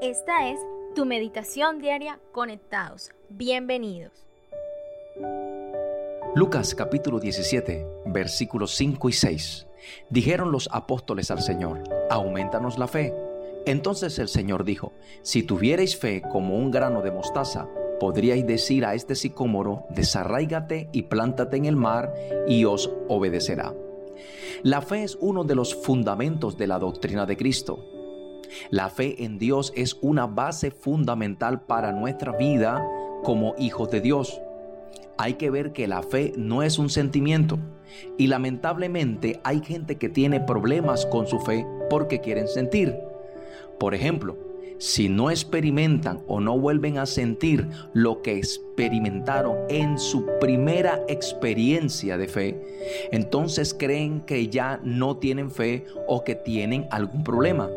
Esta es tu meditación diaria conectados. Bienvenidos. Lucas capítulo 17, versículos 5 y 6. Dijeron los apóstoles al Señor, aumentanos la fe. Entonces el Señor dijo, si tuvierais fe como un grano de mostaza, podríais decir a este sicómoro, desarráigate y plántate en el mar, y os obedecerá. La fe es uno de los fundamentos de la doctrina de Cristo. La fe en Dios es una base fundamental para nuestra vida como hijos de Dios. Hay que ver que la fe no es un sentimiento y lamentablemente hay gente que tiene problemas con su fe porque quieren sentir. Por ejemplo, si no experimentan o no vuelven a sentir lo que experimentaron en su primera experiencia de fe, entonces creen que ya no tienen fe o que tienen algún problema.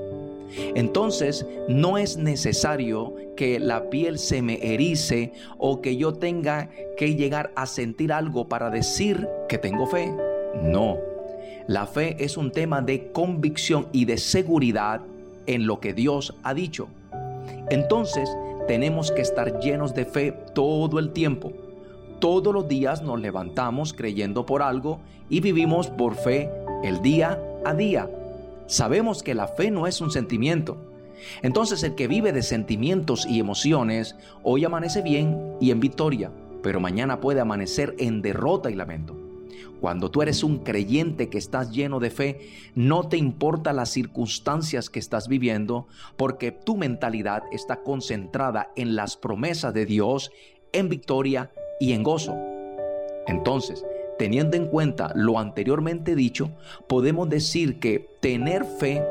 Entonces no es necesario que la piel se me erice o que yo tenga que llegar a sentir algo para decir que tengo fe. No, la fe es un tema de convicción y de seguridad en lo que Dios ha dicho. Entonces tenemos que estar llenos de fe todo el tiempo. Todos los días nos levantamos creyendo por algo y vivimos por fe el día a día. Sabemos que la fe no es un sentimiento. Entonces el que vive de sentimientos y emociones hoy amanece bien y en victoria, pero mañana puede amanecer en derrota y lamento. Cuando tú eres un creyente que estás lleno de fe, no te importa las circunstancias que estás viviendo, porque tu mentalidad está concentrada en las promesas de Dios, en victoria y en gozo. Entonces, Teniendo en cuenta lo anteriormente dicho, podemos decir que tener fe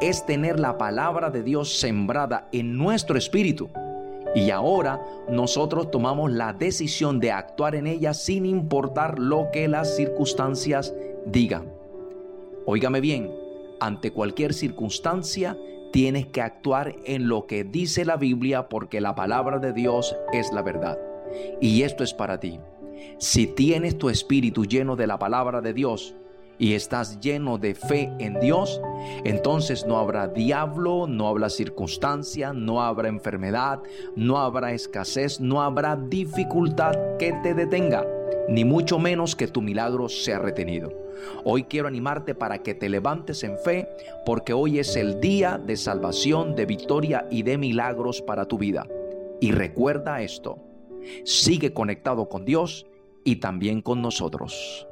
es tener la palabra de Dios sembrada en nuestro espíritu. Y ahora nosotros tomamos la decisión de actuar en ella sin importar lo que las circunstancias digan. Óigame bien, ante cualquier circunstancia tienes que actuar en lo que dice la Biblia porque la palabra de Dios es la verdad. Y esto es para ti. Si tienes tu espíritu lleno de la palabra de Dios y estás lleno de fe en Dios, entonces no habrá diablo, no habrá circunstancia, no habrá enfermedad, no habrá escasez, no habrá dificultad que te detenga, ni mucho menos que tu milagro sea retenido. Hoy quiero animarte para que te levantes en fe, porque hoy es el día de salvación, de victoria y de milagros para tu vida. Y recuerda esto, sigue conectado con Dios y también con nosotros.